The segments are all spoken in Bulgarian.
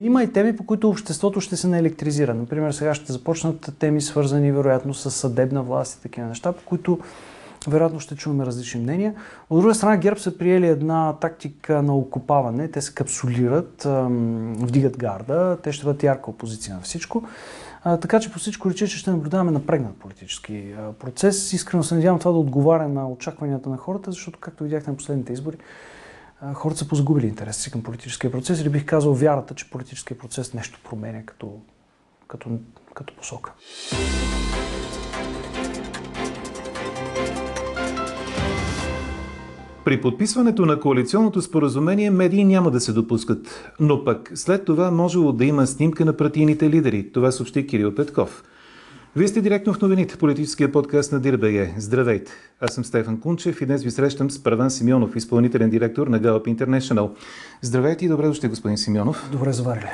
Има и теми, по които обществото ще се наелектризира. Например, сега ще започнат теми, свързани вероятно с съдебна власт и такива неща, по които вероятно ще чуваме различни мнения. От друга страна, ГЕРБ са приели една тактика на окупаване. Те се капсулират, вдигат гарда, те ще бъдат ярка опозиция на всичко. Така че по всичко рече, че ще наблюдаваме напрегнат политически процес. Искрено се надявам това да отговаря на очакванията на хората, защото, както видяхте на последните избори, хората са позагубили интереса си към политическия процес или бих казал вярата, че политическия процес нещо променя като, като, като посока. При подписването на коалиционното споразумение медии няма да се допускат, но пък след това можело да има снимка на партийните лидери. Това съобщи Кирил Петков. Вие сте директно в новините, политическия подкаст на Дирбеге. Здравейте! Аз съм Стефан Кунчев и днес ви срещам с Праван Симеонов, изпълнителен директор на Gallup International. Здравейте и добре дошли, господин Симеонов. Добре заварили.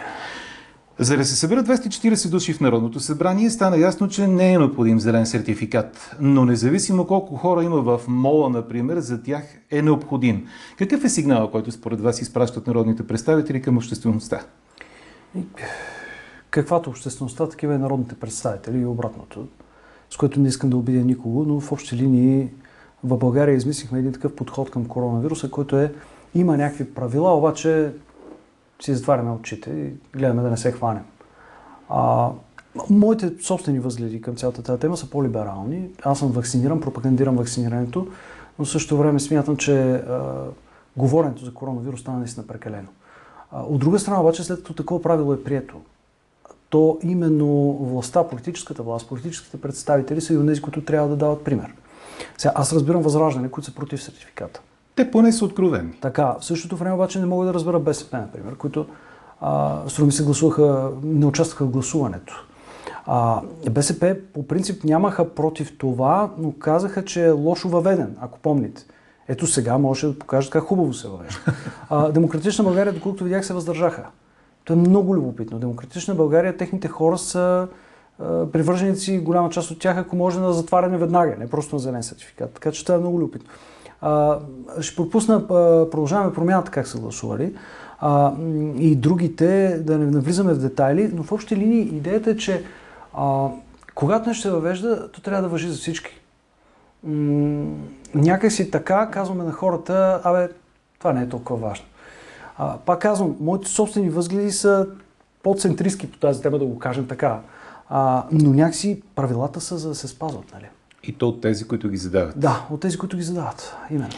За да се съберат 240 души в Народното събрание, стана ясно, че не е необходим зелен сертификат. Но независимо колко хора има в мола, например, за тях е необходим. Какъв е сигнал, който според вас изпращат народните представители към обществеността? Каквато обществеността, такива и народните представители и обратното, с което не искам да обидя никого, но в общи линии в България измислихме един такъв подход към коронавируса, който е има някакви правила, обаче си затваряме очите и гледаме да не се хванем. А, моите собствени възгледи към цялата тази тема са по-либерални. Аз съм вакциниран, пропагандирам вакцинирането, но в същото време смятам, че а, говоренето за коронавирус стана наистина прекалено. А, от друга страна обаче, след като такова правило е прието, то именно властта, политическата власт, политическите представители са и онези, които трябва да дават пример. Сега, аз разбирам възраждане, които са против сертификата. Те поне са откровени. Така, в същото време обаче не мога да разбера БСП, например, които струва ми се гласуваха, не участваха в гласуването. А, БСП по принцип нямаха против това, но казаха, че е лошо въведен, ако помните. Ето сега може да покажат как хубаво се въвежда. А, Демократична България, доколкото видях, се въздържаха. То е много любопитно. Демократична България, техните хора са привърженици, голяма част от тях, ако може на затваряне веднага, не просто на зелен сертификат. Така че това е много любопитно. А, ще пропусна, продължаваме промяната как са гласували а, и другите, да не навлизаме в детайли, но в общи линии идеята е, че а, когато нещо се въвежда, то трябва да въжи за всички. М- някакси така казваме на хората, абе, това не е толкова важно. А, пак казвам, моите собствени възгледи са по-центристски по тази тема, да го кажем така. А, но някакси правилата са за да се спазват, нали? И то от тези, които ги задават. Да, от тези, които ги задават. Именно.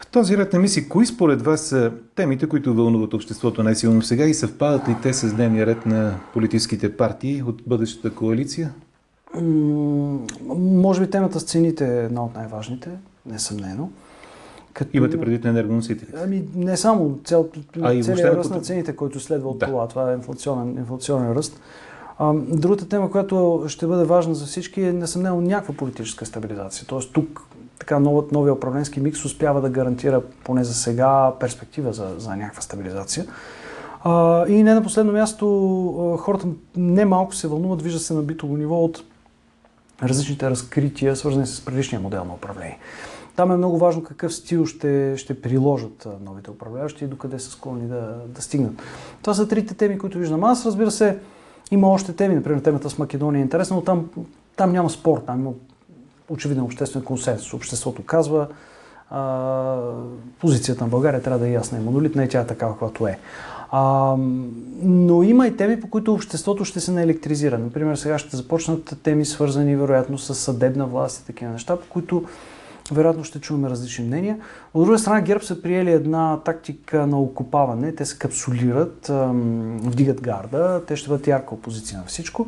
В този ред на мисли, кои според вас са темите, които вълнуват обществото най-силно сега и съвпадат ли те с дневния ред на политическите партии от бъдещата коалиция? М- може би темата с цените е една от най-важните, несъмнено. Като... Имате предвид на енергоносителите? Ами не само, цял, целият ръст на цените, който следва от да. това. Това е инфлационен, инфлационен ръст. А, другата тема, която ще бъде важна за всички е несъмнено някаква политическа стабилизация. Тоест тук така новият, новия управленски микс успява да гарантира поне за сега перспектива за, за някаква стабилизация. А, и не на последно място, хората не малко се вълнуват, вижда се на битово ниво от различните разкрития, свързани с предишния модел на управление. Там е много важно какъв стил ще, ще приложат новите управляващи и докъде са склонни да, да стигнат. Това са трите теми, които виждам. Аз, разбира се, има още теми, например темата с Македония е интересна, но там, там няма спор, там има очевиден обществен консенсус. Обществото казва, а, позицията на България трябва да е ясна и монолитна и тя е такава, каквато е. А, но има и теми, по които обществото ще се наелектризира. Например, сега ще започнат теми, свързани вероятно с съдебна власт и такива неща, по които вероятно ще чуваме различни мнения. От друга страна, ГЕРБ са приели една тактика на окупаване. Те се капсулират, вдигат гарда, те ще бъдат ярка опозиция на всичко.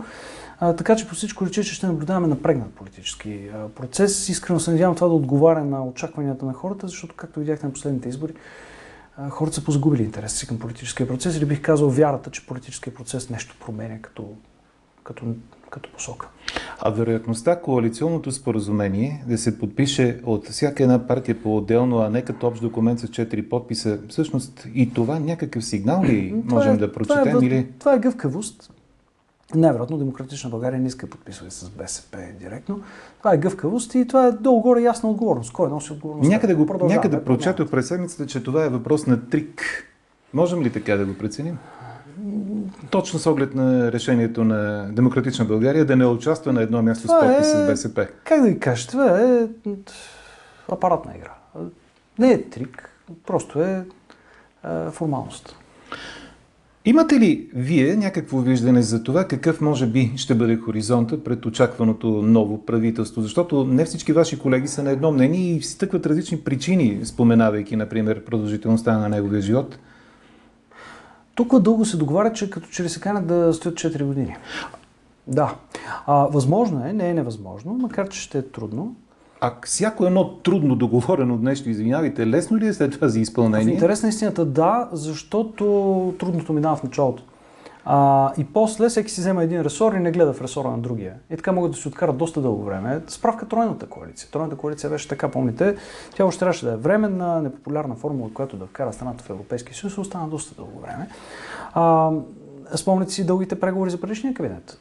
Така че по всичко рече, че ще наблюдаваме напрегнат политически процес. Искрено се надявам това да отговаря на очакванията на хората, защото, както видяхте на последните избори, хората са позагубили интереса си към политическия процес или бих казал вярата, че политическия процес нещо променя като, като, като посока. А вероятността коалиционното споразумение да се подпише от всяка една партия по-отделно, а не като общ документ с четири подписа, всъщност и това някакъв сигнал ли можем е, да прочетем? Това е, или... това е гъвкавост. Най-вероятно Демократична България не иска да подписва с БСП директно. Това е гъвкавост и това е долу-горе ясна отговорност. Кой носи отговорност? Някъде, някъде прочетох през седмицата, че това е въпрос на трик. Можем ли така да го преценим? Точно с оглед на решението на Демократична България да не участва на едно място с подпис е, с БСП. Как да ви кажа, това е апаратна игра. Не е трик, просто е, е формалност. Имате ли вие някакво виждане за това какъв може би ще бъде хоризонта пред очакваното ново правителство? Защото не всички ваши колеги са на едно мнение и си тъкват различни причини, споменавайки, например, продължителността на неговия живот. Тук дълго се договаря, че като че ли се канят да стоят 4 години. Да. А, възможно е, не е невъзможно, макар че ще е трудно. А всяко едно трудно договорено нещо, извинявайте, лесно ли е след това за изпълнение? В интерес на истината да, защото трудното минава в началото. А, и после всеки си взема един ресор и не гледа в ресора на другия. И така могат да се откарат доста дълго време. Справка Тройната коалиция. Тройната коалиция беше така, помните, тя още трябваше да е временна, непопулярна формула, която да вкара страната в Европейския съюз, остана доста дълго време. А, Спомняте си дългите преговори за предишния кабинет.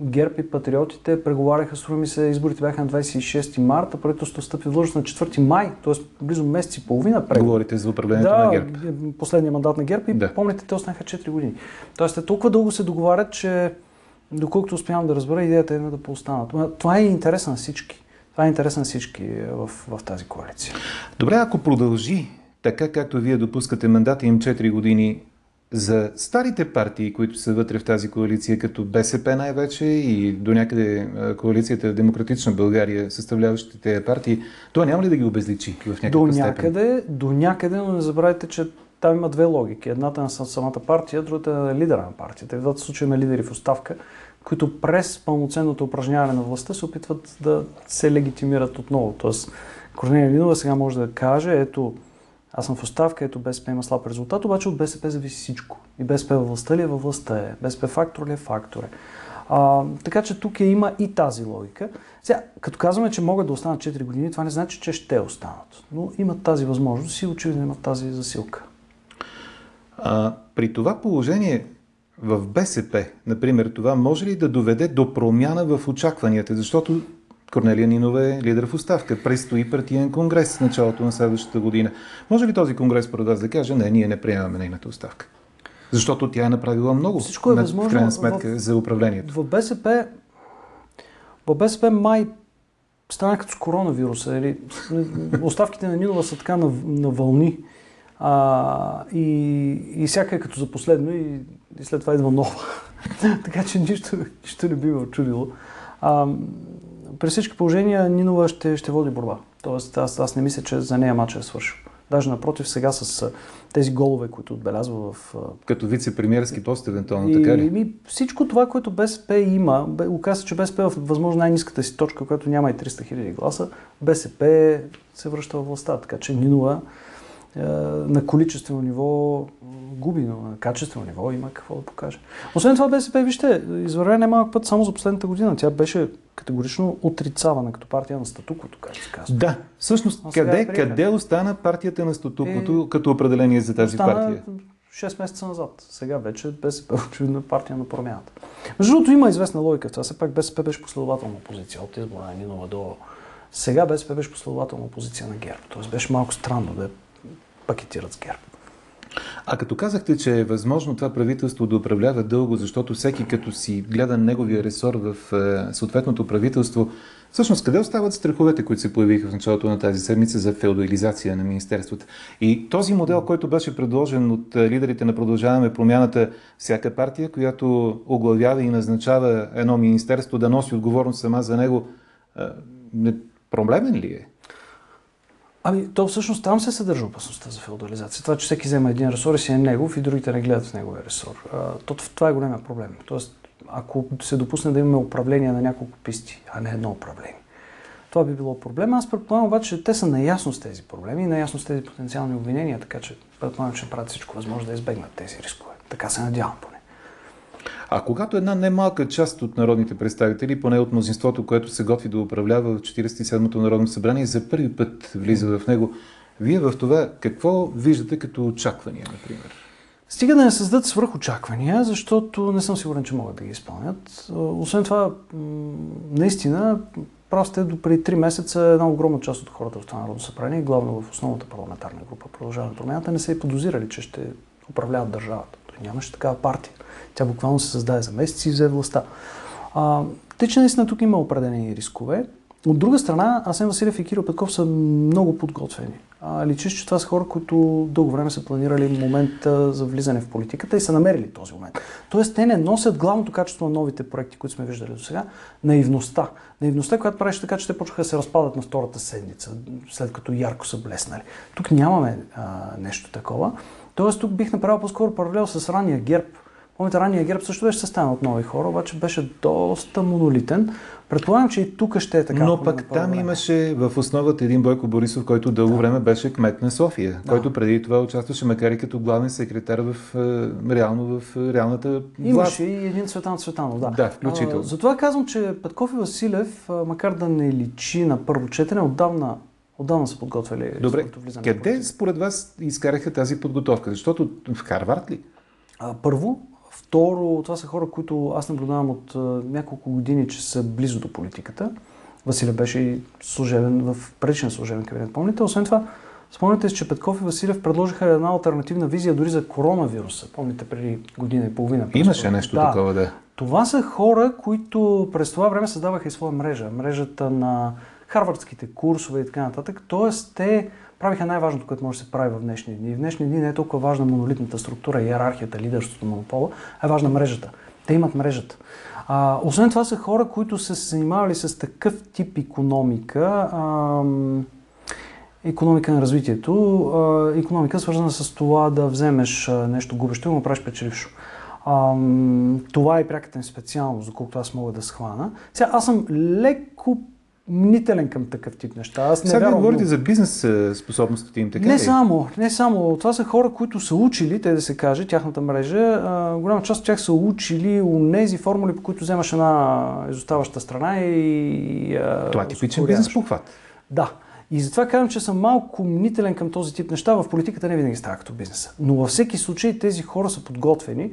ГЕРБ и патриотите преговаряха, струва ми се, изборите бяха на 26 марта, правителството стъпи в длъжност на 4 май, т.е. близо месец и половина преговори. Говорите за управлението да, на ГЕРБ. последния мандат на ГЕРБ и да. помните, те останаха 4 години. Тоест, те толкова дълго се договарят, че доколкото успявам да разбера, идеята е да поостанат. Това е интерес на всички. Това е интерес на всички в, в тази коалиция. Добре, ако продължи така, както вие допускате мандата им 4 години, за старите партии, които са вътре в тази коалиция, като БСП най-вече и до някъде коалицията Демократична България, съставляващите тези партии, това няма ли да ги обезличи в някаква до някъде, степен? До някъде, но не забравяйте, че там има две логики. Едната е на самата партия, другата е на лидера на партията. В двата случая има лидери в оставка, които през пълноценното упражняване на властта се опитват да се легитимират отново. Тоест, Корнелия Линова сега може да каже, ето, аз съм в оставка, ето БСП има слаб резултат, обаче от БСП зависи всичко. И БСП във властта ли е във властта е, БСП фактор ли е фактор е. А, така че тук е, има и тази логика. Сега, като казваме, че могат да останат 4 години, това не значи, че ще останат. Но имат тази възможност и очевидно имат тази засилка. А, при това положение в БСП, например, това може ли да доведе до промяна в очакванията? Защото Корнелия Нинова е лидер в оставка. Предстои партиен конгрес в началото на следващата година. Може ли този конгрес пред вас да каже, не, ние не приемаме нейната оставка? Защото тя е направила много Всичко е възможно, в крайна сметка в, за управлението. В БСП, в БСП май стана като с коронавируса. Или, оставките на Нинова са така на, на вълни. А, и, и всяка е като за последно и, и след това идва нова. така че нищо, нищо не би ме очудило. При всички положения Нинова ще, ще води борба. Тоест аз, аз не мисля, че за нея матча е свършил. Даже напротив, сега с тези голове, които отбелязва в... Като вице-премьерски пост, евентуално, така ли? И, всичко това, което БСП има, оказа че БСП е в възможно най-низката си точка, която няма и 300 хиляди гласа, БСП се връща в властта. Така че Нинова е, на количествено ниво губи, но на качествено ниво има какво да покаже. Освен това БСП, вижте, извървя немалък път само за последната година. Тя беше категорично отрицавана като партия на статуквото, както се казва. Да, всъщност къде, е къде остана партията на статуквото е, като определение за тази партия? 6 месеца назад. Сега вече БСП е очевидно партия на промяната. Между другото има известна логика в това. Все пак БСП беше последователна позиция от избора на Нинова до сега БСП беше последователна позиция на ГЕРБ. Тоест беше малко странно да пакетират с ГЕРБ. А като казахте, че е възможно това правителство да управлява дълго, защото всеки като си гледа неговия ресор в е, съответното правителство, всъщност къде остават страховете, които се появиха в началото на тази седмица за феодализация на министерствата? И този модел, който беше предложен от е, лидерите на Продължаваме промяната, всяка партия, която оглавява и назначава едно министерство да носи отговорност сама за него, е, проблемен ли е? Ами, то всъщност там се съдържа опасността за феодализация. Това, че всеки взема един ресор и си е негов и другите не гледат в неговия ресор. А, то, това е големия проблем. Тоест, ако се допусне да имаме управление на няколко писти, а не едно управление, това би било проблем. Аз предполагам обаче, че те са наясно с тези проблеми и наясно с тези потенциални обвинения, така че предполагам, че правят всичко възможно да избегнат тези рискове. Така се надявам. А когато една немалка част от народните представители, поне от мнозинството, което се готви да управлява в 47-то Народно събрание, за първи път влиза в него, вие в това какво виждате като очаквания, например? Стига да не създадат свръхочаквания, защото не съм сигурен, че могат да ги изпълнят. Освен това, наистина, просто до преди 3 месеца една огромна част от хората в това Народно събрание, главно в основната парламентарна група, продължаване промяната, не са и подозирали, че ще управляват държавата. Нямаше такава партия. Тя буквално се създаде за месеци и взе властта. А, тъй, че наистина тук има определени рискове. От друга страна, Асен Василев и Кирил Петков са много подготвени. А, личиш, че това са хора, които дълго време са планирали момента за влизане в политиката и са намерили този момент. Тоест, те не носят главното качество на новите проекти, които сме виждали до сега, наивността. Наивността, която правеше така, че те почнаха да се разпадат на втората седмица, след като ярко са блеснали. Тук нямаме а, нещо такова. Тоест, тук бих направил по-скоро паралел с ранния герб. Помните, ранния герб също беше съставен от нови хора, обаче беше доста монолитен. Предполагам, че и тук ще е така. Но пък там време. имаше в основата един Бойко Борисов, който дълго да. време беше кмет на София, да. който преди това участваше, макар и като главен секретар в, е, реално в е, реалната власт. Имаше и един Цветан Цветанов, да. Да, включително. А, затова казвам, че Петков и Василев, макар да не личи на първо четене, отдавна Отдавна са подготвили Добре, къде според вас изкараха тази подготовка? Защото в Харвард ли? А, първо, Второ, това са хора, които аз наблюдавам от а, няколко години, че са близо до политиката. Василев беше и служебен в предишен служебен кабинет, помните? Освен това, спомняте си, че Петков и Василев предложиха една альтернативна визия дори за коронавируса. Помните, преди година и половина. Имаше нещо да. такова, да. Това са хора, които през това време създаваха и своя мрежа. Мрежата на харвардските курсове и така нататък. Тоест, те правиха най-важното, което може да се прави в днешни дни. В днешни дни не е толкова важна монолитната структура, иерархията, лидерството, монопола, а е важна мрежата. Те имат мрежата. А, освен това са хора, които са се занимавали с такъв тип економика, а, економика на развитието, а, економика свързана с това да вземеш нещо губещо и го правиш печелившо. А, това е пряката ми специалност, доколкото аз мога да схвана. Сега, аз съм леко мнителен към такъв тип неща. Аз не Сега говорите за бизнес е, способностите им, така Не ли? само, не само. Това са хора, които са учили, те да се каже, тяхната мрежа. А, голяма част от тях са учили у нези формули, по които вземаш една изоставаща страна и... А, Това е типичен бизнес похват. Да. И затова казвам, че съм малко мнителен към този тип неща. В политиката не винаги става като бизнеса. Но във всеки случай тези хора са подготвени.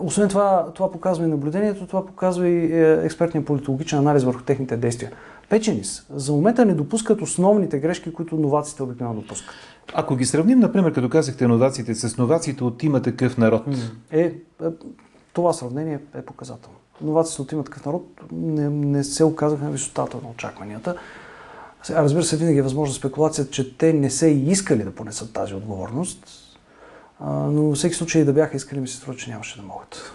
Освен това, това показва и наблюдението, това показва и е, експертния политологичен анализ върху техните действия. Печени са. За момента не допускат основните грешки, които новаците обикновено допускат. Ако ги сравним, например, като казахте новациите с новациите от има такъв народ. Е, е това сравнение е показателно. Новациите от има такъв народ не, не се оказаха на висотата на очакванията. Разбира се, винаги е възможна спекулация, че те не са и искали да понесат тази отговорност, но във всеки случай да бяха искали, ми се струва, че нямаше да могат.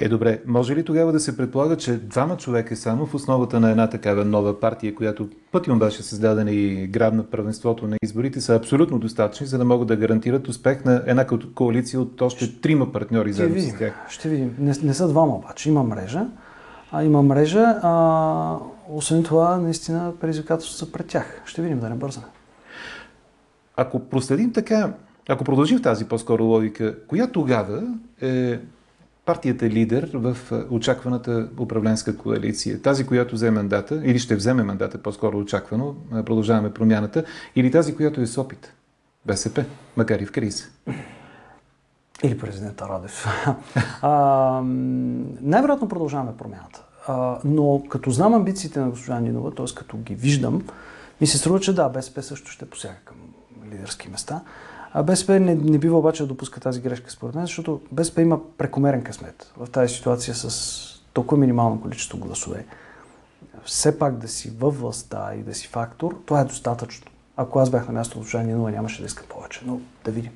Е, добре, може ли тогава да се предполага, че двама човека само в основата на една такава нова партия, която пътим беше създадена и грабна правенството на изборите, са абсолютно достатъчни, за да могат да гарантират успех на една коалиция от още трима партньори заедно с тях? Ще видим. Не, не са двама обаче. Има мрежа. А, има мрежа. А, освен това, наистина, предизвикателството са пред тях. Ще видим, да не бързаме. Ако проследим така, ако продължим в тази по-скоро логика, коя тогава е партията лидер в очакваната управленска коалиция. Тази, която взе мандата, или ще вземе мандата, по-скоро очаквано, продължаваме промяната, или тази, която е с опит. БСП, макар и в криза. Или президента Радев. най-вероятно продължаваме промяната. А, но като знам амбициите на госпожа Нинова, т.е. като ги виждам, ми се струва, че да, БСП също ще посяга към лидерски места. А БСП не, не бива обаче да допуска тази грешка според мен, защото БСП има прекомерен късмет в тази ситуация с толкова минимално количество гласове. Все пак да си във властта и да си фактор, това е достатъчно. Ако аз бях на място от Жани нямаше да искам повече, но да видим.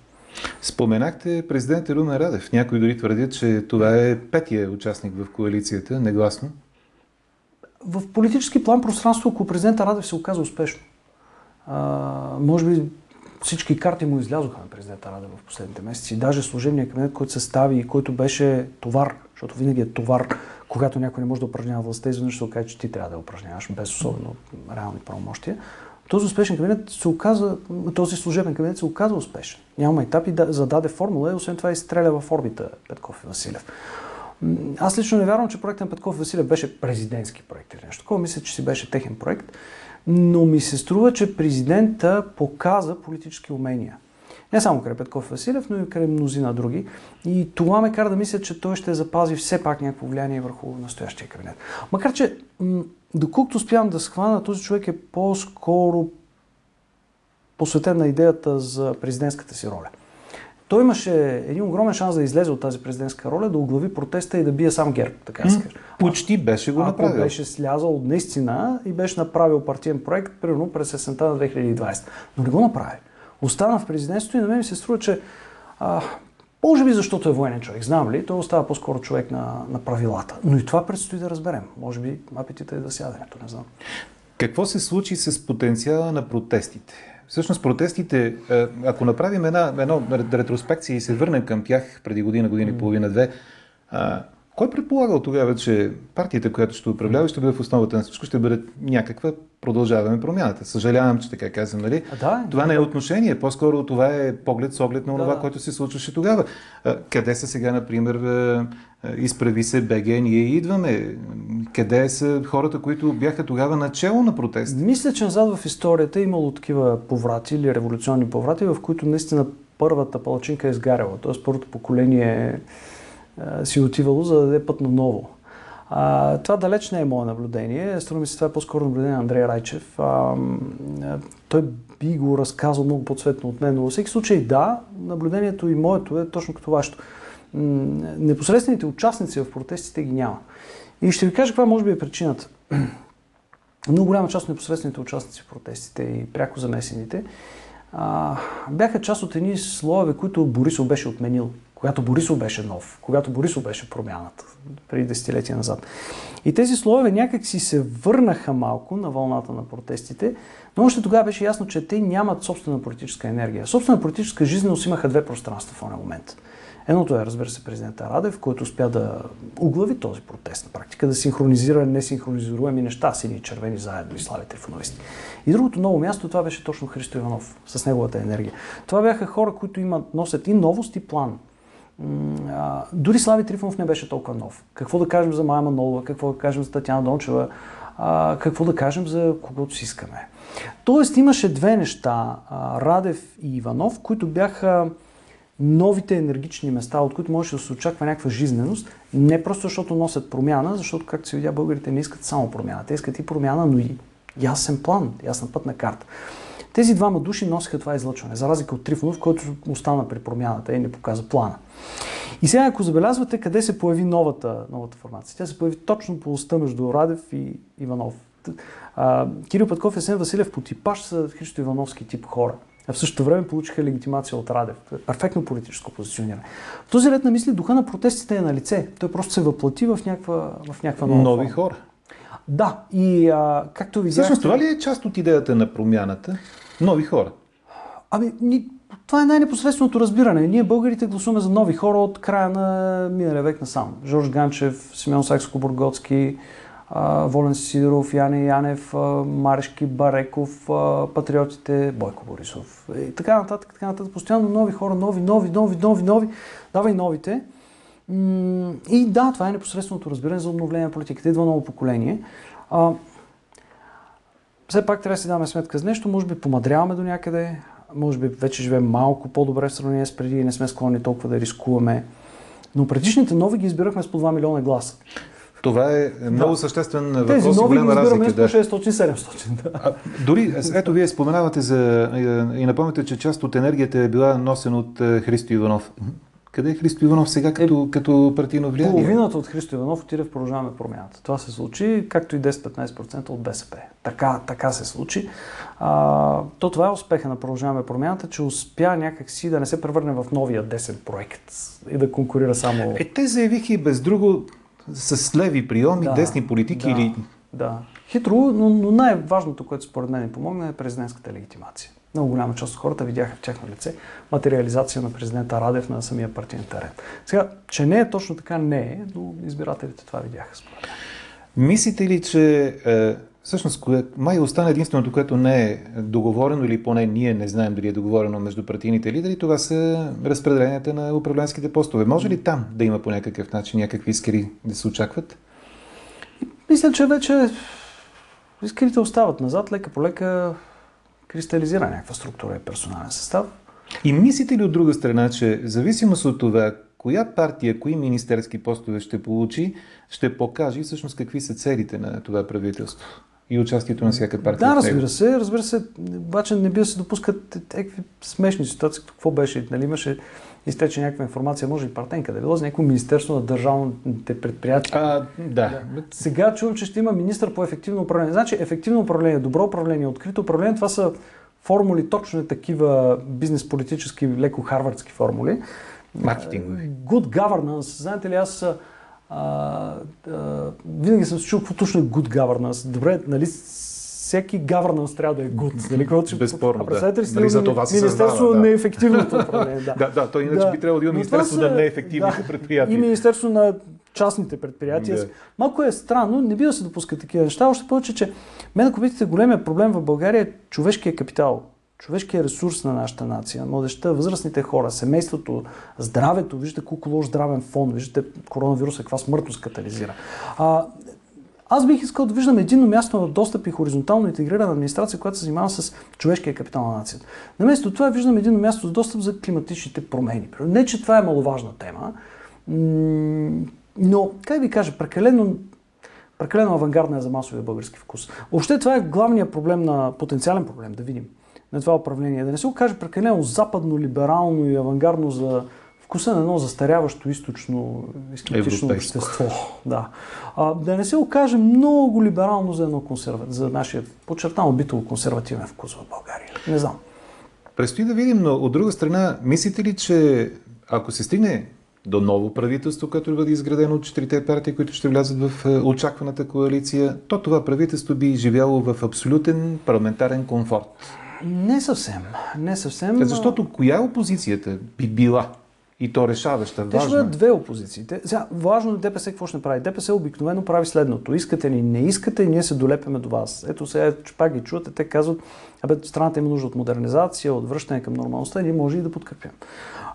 Споменахте президента Румен Радев. Някои дори твърдят, че това е петия участник в коалицията, негласно. В политически план пространство около президента Радев се оказа успешно. А, може би всички карти му излязоха на президента Раде в последните месеци. Даже служебния кабинет, който се стави и който беше товар, защото винаги е товар, когато някой не може да упражнява властта, изведнъж ще окаже, че ти трябва да упражняваш без особено реални правомощия. Този успешен кабинет се оказа, този служебен кабинет се оказа успешен. Няма етапи да зададе формула и освен това изстреля в орбита Петков и Василев. Аз лично не вярвам, че проектът на Петков и Василев беше президентски проект или нещо такова. Мисля, че си беше техен проект но ми се струва, че президента показа политически умения. Не само край Петков Василев, но и край мнозина други. И това ме кара да мисля, че той ще запази все пак някакво влияние върху настоящия кабинет. Макар, че доколкото успявам да схвана, този човек е по-скоро посветен на идеята за президентската си роля. Той имаше един огромен шанс да излезе от тази президентска роля, да оглави протеста и да бие сам ГЕРБ, така се каже. Почти беше го направил. Ако беше слязал наистина и беше направил партиен проект, примерно през есента на 2020. Но не го направи. Остана в президентството и на мен ми се струва, че а, може би защото е военен човек, знам ли, той остава по-скоро човек на, на правилата. Но и това предстои да разберем. Може би апетита е да сяденето, не знам. Какво се случи с потенциала на протестите? Всъщност протестите, е, ако направим една, една ретроспекция и се върнем към тях преди година, година и половина-две, кой предполагал тогава, че партията, която ще управлява, ще бъде в основата на всичко, ще бъде някаква продължаваме промяната? Съжалявам, че така казвам, нали? А, да, това не е отношение, по-скоро това е поглед с оглед на това, да. което се случваше тогава. Къде са сега, например, изправи се БГ, ние идваме? Къде са хората, които бяха тогава начало на протест? Мисля, че назад в историята е имало такива поврати или революционни поврати, в които наистина първата палачинка е изгаряла. Т.е. първото поколение е си отивало, за да даде път на ново. А, това далеч не е мое наблюдение. Струва ми се, това е по-скоро наблюдение на Андрей Райчев. А, той би го разказал много по-цветно от мен, но във всеки случай да, наблюдението и моето е точно като вашето. Непосредствените участници в протестите ги няма. И ще ви кажа каква може би е причината. Много голяма част от непосредствените участници в протестите и пряко замесените а, бяха част от едни слоеве, които Борисов беше отменил когато Борисов беше нов, когато Борисов беше промяната, преди десетилетия назад. И тези слове някак си се върнаха малко на вълната на протестите, но още тогава беше ясно, че те нямат собствена политическа енергия. Собствена политическа жизненост имаха две пространства в този момент. Едното е, разбира се, президента Радев, който успя да оглави този протест на практика, да синхронизира несинхронизируеми неща, сини и червени заедно и слави трифоновисти. И другото ново място, това беше точно Христо Иванов с неговата енергия. Това бяха хора, които имат, носят и новост и план дори Слави Трифонов не беше толкова нов. Какво да кажем за Майя Манолова, какво да кажем за Татьяна Дончева, а, какво да кажем за когото си искаме. Тоест имаше две неща, а, Радев и Иванов, които бяха новите енергични места, от които можеше да се очаква някаква жизненост, не просто защото носят промяна, защото, както се видя, българите не искат само промяна. Те искат и промяна, но и ясен план, ясна пътна карта. Тези двама души носиха това излъчване, за разлика от Трифонов, който остана при промяната и не показа плана. И сега, ако забелязвате къде се появи новата, новата формация, тя се появи точно по уста между Радев и Иванов. А, Кирил Петков и Сен Василев по типаж са Христо Ивановски тип хора. А в същото време получиха легитимация от Радев. Перфектно политическо позициониране. В този ред на мисли духа на протестите е на лице. Той просто се въплати в някаква, в някаква нова Нови форма. хора. Да, и а, както видяхте... Всъщност това ли е част от идеята на промяната? Нови хора. Ами, ни, това е най-непосредственото разбиране. Ние българите гласуваме за нови хора от края на миналия век насам. Жорж Ганчев, Симеон Сакско-Бургоцки, Волен Сидоров, Яне Янев, Марешки Бареков, Патриотите, Бойко Борисов и така нататък, така нататък. Постоянно нови хора, нови, нови, нови, нови, нови. Давай новите. И да, това е непосредственото разбиране за обновление на политиката. Идва ново поколение все пак трябва да си даваме сметка за нещо. Може би помадряваме до някъде, може би вече живеем малко по-добре в сравнение с преди и не сме склонни толкова да рискуваме. Но предишните нови ги избирахме с по 2 милиона гласа. Това е много да. съществен въпрос Тези нови голяма ги избираме да. 600-700. Да. А, дори, ето вие споменавате за, и напомняте, че част от енергията е била носена от е, Христо Иванов. Къде е Христо Иванов сега като, е, като партийно влияние? Половината от Христо Иванов отиде в Продължаваме промяната. Това се случи, както и 10-15% от БСП. Така, така се случи. А, то това е успеха на Продължаваме промяната, че успя някакси да не се превърне в новия десен проект и да конкурира само... Е, те заявиха и без друго с леви приеми, да, десни политики да, или... Да, хитро, но, но най-важното, което според мен ни помогна е президентската легитимация. Много голяма част от хората видяха в тяхно лице материализация на президента Радев на самия партиен терен. Сега, че не е точно така, не е, но избирателите това видяха според Мислите ли, че е, всъщност кое, май остана единственото, което не е договорено или поне ние не знаем дали е договорено между партийните лидери, това са разпределенията на управленските постове. Може ли там да има по някакъв начин някакви искри да се очакват? Мисля, че вече искрите остават назад, лека по лека кристализира някаква структура и персонален състав. И мислите ли от друга страна, че зависимост от това, коя партия, кои министерски постове ще получи, ще покаже всъщност какви са целите на това правителство и участието на всяка партия. Да, разбира се, разбира се, обаче не би да се допускат някакви смешни ситуации, какво беше, нали, имаше изтече някаква информация, може и партенка да било за някакво министерство на държавните предприятия. А, да. да. Сега чувам, че ще има министър по ефективно управление. Значи ефективно управление, добро управление, открито управление, това са формули, точно такива бизнес-политически, леко харвардски формули. Маркетингови. Good governance. Знаете ли, аз а, а, винаги съм се чул какво точно е good governance. Добре, нали, всеки governance трябва да е good. Нали, каквото Безспорно, да. Представете ли си нали, за това Министерство да. на ефективното управление. Да, да, да той иначе да. би трябвало да има Министерство на неефективните да. предприятия. И Министерство на частните предприятия. Да. Малко е странно, не би да се допуска такива неща, още повече, че мен, ако видите, големия проблем в България е човешкия капитал човешкия ресурс на нашата нация, младеща, възрастните хора, семейството, здравето, виждате колко лош здравен фон, виждате коронавируса, каква смъртност катализира. А, аз бих искал да виждам единно място на достъп и хоризонтално интегрирана администрация, която се занимава с човешкия капитал на нацията. Наместо това виждам единно място за достъп за климатичните промени. Не, че това е маловажна тема, но, как ви кажа, прекалено прекалено авангардна е за масовия български вкус. Въобще това е главният проблем на потенциален проблем, да видим на това управление. Да не се окаже прекалено западно, либерално и авангардно за вкуса на едно застаряващо източно изключително общество. Да. А, да не се окаже много либерално за едно консерва... за нашия подчертано битово консервативен вкус в България. Не знам. Предстои да видим, но от друга страна, мислите ли, че ако се стигне до ново правителство, което бъде изградено от четирите партии, които ще влязат в е, очакваната коалиция, то това правителство би живяло в абсолютен парламентарен комфорт. Не съвсем. Не съвсем. Е, защото коя опозицията би била? И то решаваща, важна. Те ще бъдат две опозициите. Сега, важно е ДПС какво ще направи. ДПС обикновено прави следното. Искате ни, не искате, ние се долепяме до вас. Ето сега, пак ги чувате, те казват, абе, страната има нужда от модернизация, от връщане към нормалността, ние може и да подкрепим.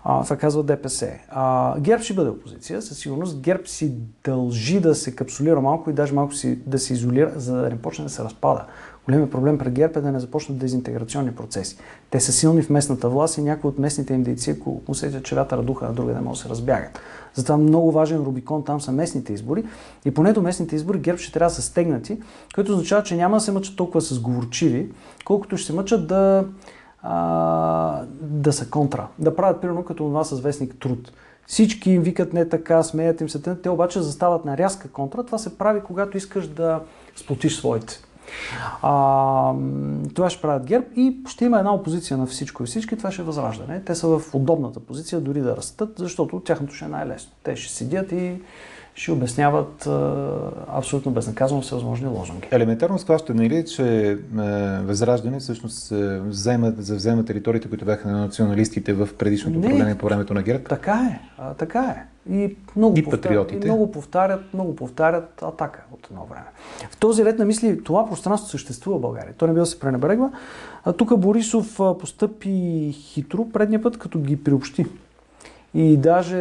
А, това казва ДПС. А, ГЕРБ ще бъде опозиция, със сигурност. ГЕРБ си дължи да се капсулира малко и даже малко си, да се изолира, за да не почне да се разпада. Големият проблем пред ГЕРБ е да не започнат дезинтеграционни процеси. Те са силни в местната власт и някои от местните им дейци, ако усетят, че вятъра духа на друга, не могат да се разбягат. Затова много важен Рубикон там са местните избори. И поне до местните избори ГЕРБ ще трябва да са стегнати, което означава, че няма да се мъчат толкова с говорчиви, колкото ще се мъчат да, а, да са контра. Да правят, примерно, като това с вестник труд. Всички им викат не така, смеят им се, те обаче застават на рязка контра. Това се прави, когато искаш да сплотиш своите. А, това ще правят ГЕРБ и ще има една опозиция на всичко и всички. Това ще е възраждане. Те са в удобната позиция дори да растат, защото тяхното ще е най-лесно. Те ще седят и ще обясняват абсолютно безнаказано всевъзможни лозунги. Елементарно схващане ли, че е, Възраждане всъщност взема, завзема териториите, които бяха на националистите в предишното управление по времето на ГЕРБ? Така е. А, така е. И много, и повтарят, и много повтарят, много повтарят атака от едно време. В този ред на мисли това пространство съществува в България. То не бива да се пренебрегва. А тук Борисов постъпи хитро предния път, като ги приобщи. И даже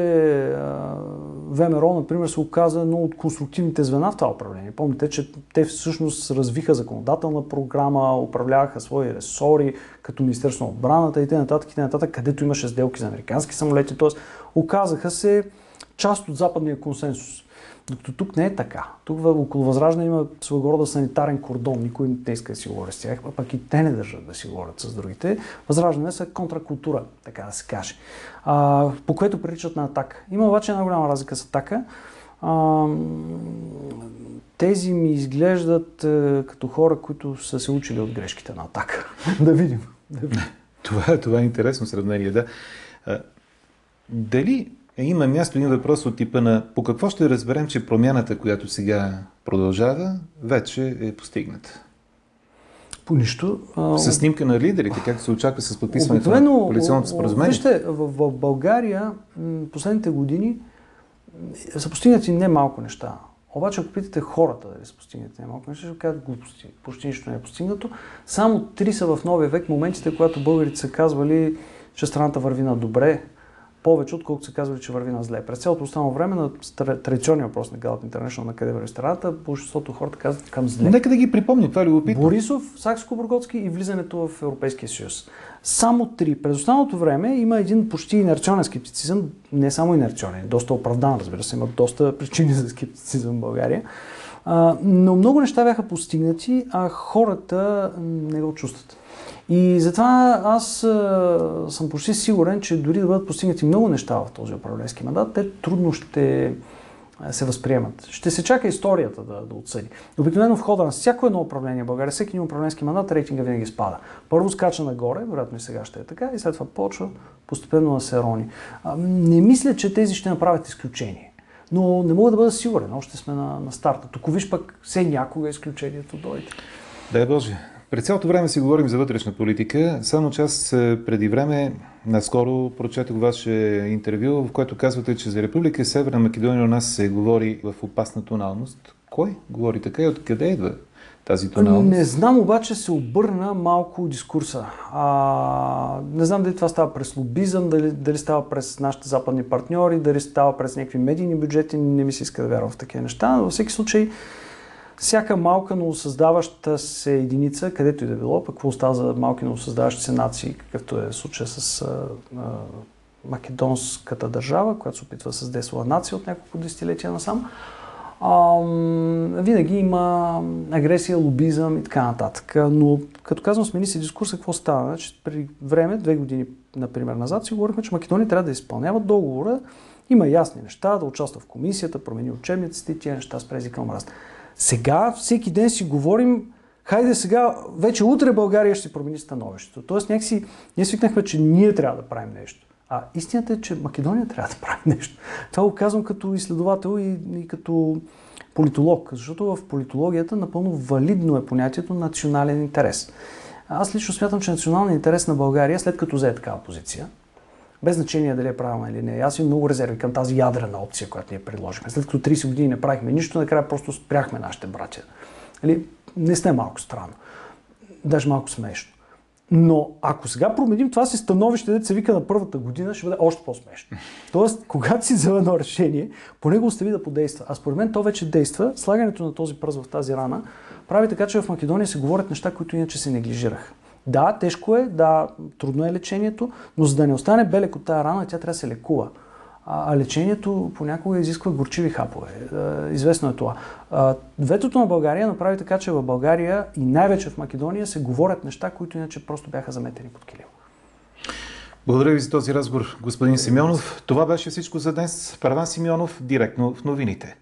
ВМРО, например, се оказа едно от конструктивните звена в това управление. Помните, че те всъщност развиха законодателна програма, управляваха свои ресори, като Министерство на отбраната и т.н. и т.н., където имаше сделки за американски самолети. Т.е. оказаха се част от западния консенсус. Докато тук не е така. Тук около Възраждане има своего рода санитарен кордон. Никой не иска да си говори с тях, а пък и те не държат да си говорят с другите. Възраждане са контракултура, така да се каже. А, по което приличат на атака. Има обаче една голяма разлика с атака. А, тези ми изглеждат е, като хора, които са се учили от грешките на атака. да видим. Да видим. Това, това е интересно сравнение, да. А, дали е, има място един въпрос от типа на по какво ще разберем, че промяната, която сега продължава, вече е постигната? По нищо. С снимка на лидерите, как се очаква с подписването на коалиционното споразумение? Вижте, в, в България последните години са постигнати не малко неща. Обаче, ако питате хората дали са постигнати не малко неща, ще кажат глупости. Почти нищо не е постигнато. Само три са в новия век моментите, когато българите са казвали, че страната върви на добре, повече, отколкото се казвали, че върви на зле. През цялото останало време на традиционния въпрос на Gallup International на къде върви страната, большинството хората казват към зле. Нека да ги припомни, това е любопитно. Борисов, Сакско-Бургоцки и влизането в Европейския съюз. Само три. През останалото време има един почти инерционен скептицизъм, не само инерционен, доста оправдан, разбира се, има доста причини за скептицизъм в България. Но много неща бяха постигнати, а хората не го чувстват. И затова аз а, съм почти сигурен, че дори да бъдат постигнати много неща в този управленски мандат, те трудно ще се възприемат. Ще се чака историята да, да отсъди. Обикновено в хода на всяко едно управление в България, всеки един управленски мандат, рейтинга винаги спада. Първо скача нагоре, вероятно и сега ще е така, и след това почва постепенно да се рони. А, не мисля, че тези ще направят изключение. Но не мога да бъда сигурен, още сме на, на старта. Тук виж пък все някога изключението дойде. Дай Боже. През цялото време си говорим за вътрешна политика, само че аз е, преди време, наскоро прочетох ваше интервю, в което казвате, че за Република Северна Македония у нас се говори в опасна тоналност. Кой говори така и откъде идва тази тоналност? Не знам, обаче се обърна малко дискурса. А, не знам дали това става през лобизъм, дали, дали става през нашите западни партньори, дали става през някакви медийни бюджети, не ми се иска да вярвам в такива неща. Но във всеки случай, всяка малка новосъздаваща се единица, където и да било, пък какво за малки новосъздаващи се нации, какъвто е случая с а, а, македонската държава, която се опитва да създейства нация от няколко десетилетия насам, а, винаги има агресия, лобизъм и така нататък. Но като казвам смени се дискурса, какво става? Значи, при време, две години, например, назад, си говорихме, че Македония трябва да изпълнява договора, има ясни неща, да участва в комисията, промени учебниците и тия неща с езика на сега всеки ден си говорим, хайде сега, вече утре България ще промени становището. Тоест някакси, ние свикнахме, че ние трябва да правим нещо. А истината е, че Македония трябва да прави нещо. Това го казвам като изследовател и, и като политолог, защото в политологията напълно валидно е понятието национален интерес. Аз лично смятам, че националният интерес на България, след като взе такава позиция, без значение дали е правилна или не. Аз имам много резерви към тази ядрена опция, която ние предложихме. След като 30 години не правихме нищо, накрая просто спряхме нашите братя. Нали? Не сте малко странно. Даже малко смешно. Но ако сега променим това си становище, да се вика на първата година, ще бъде още по-смешно. Тоест, когато си взема едно решение, по него остави да подейства. А според мен то вече действа. Слагането на този пръст в тази рана прави така, че в Македония се говорят неща, които иначе се неглижираха. Да, тежко е, да, трудно е лечението, но за да не остане белек от тази рана, тя трябва да се лекува. А, лечението понякога изисква горчиви хапове. Известно е това. ветото на България направи така, че в България и най-вече в Македония се говорят неща, които иначе просто бяха заметени под килим. Благодаря ви за този разговор, господин Симеонов. Това беше всичко за днес. Парван Симеонов, директно в новините.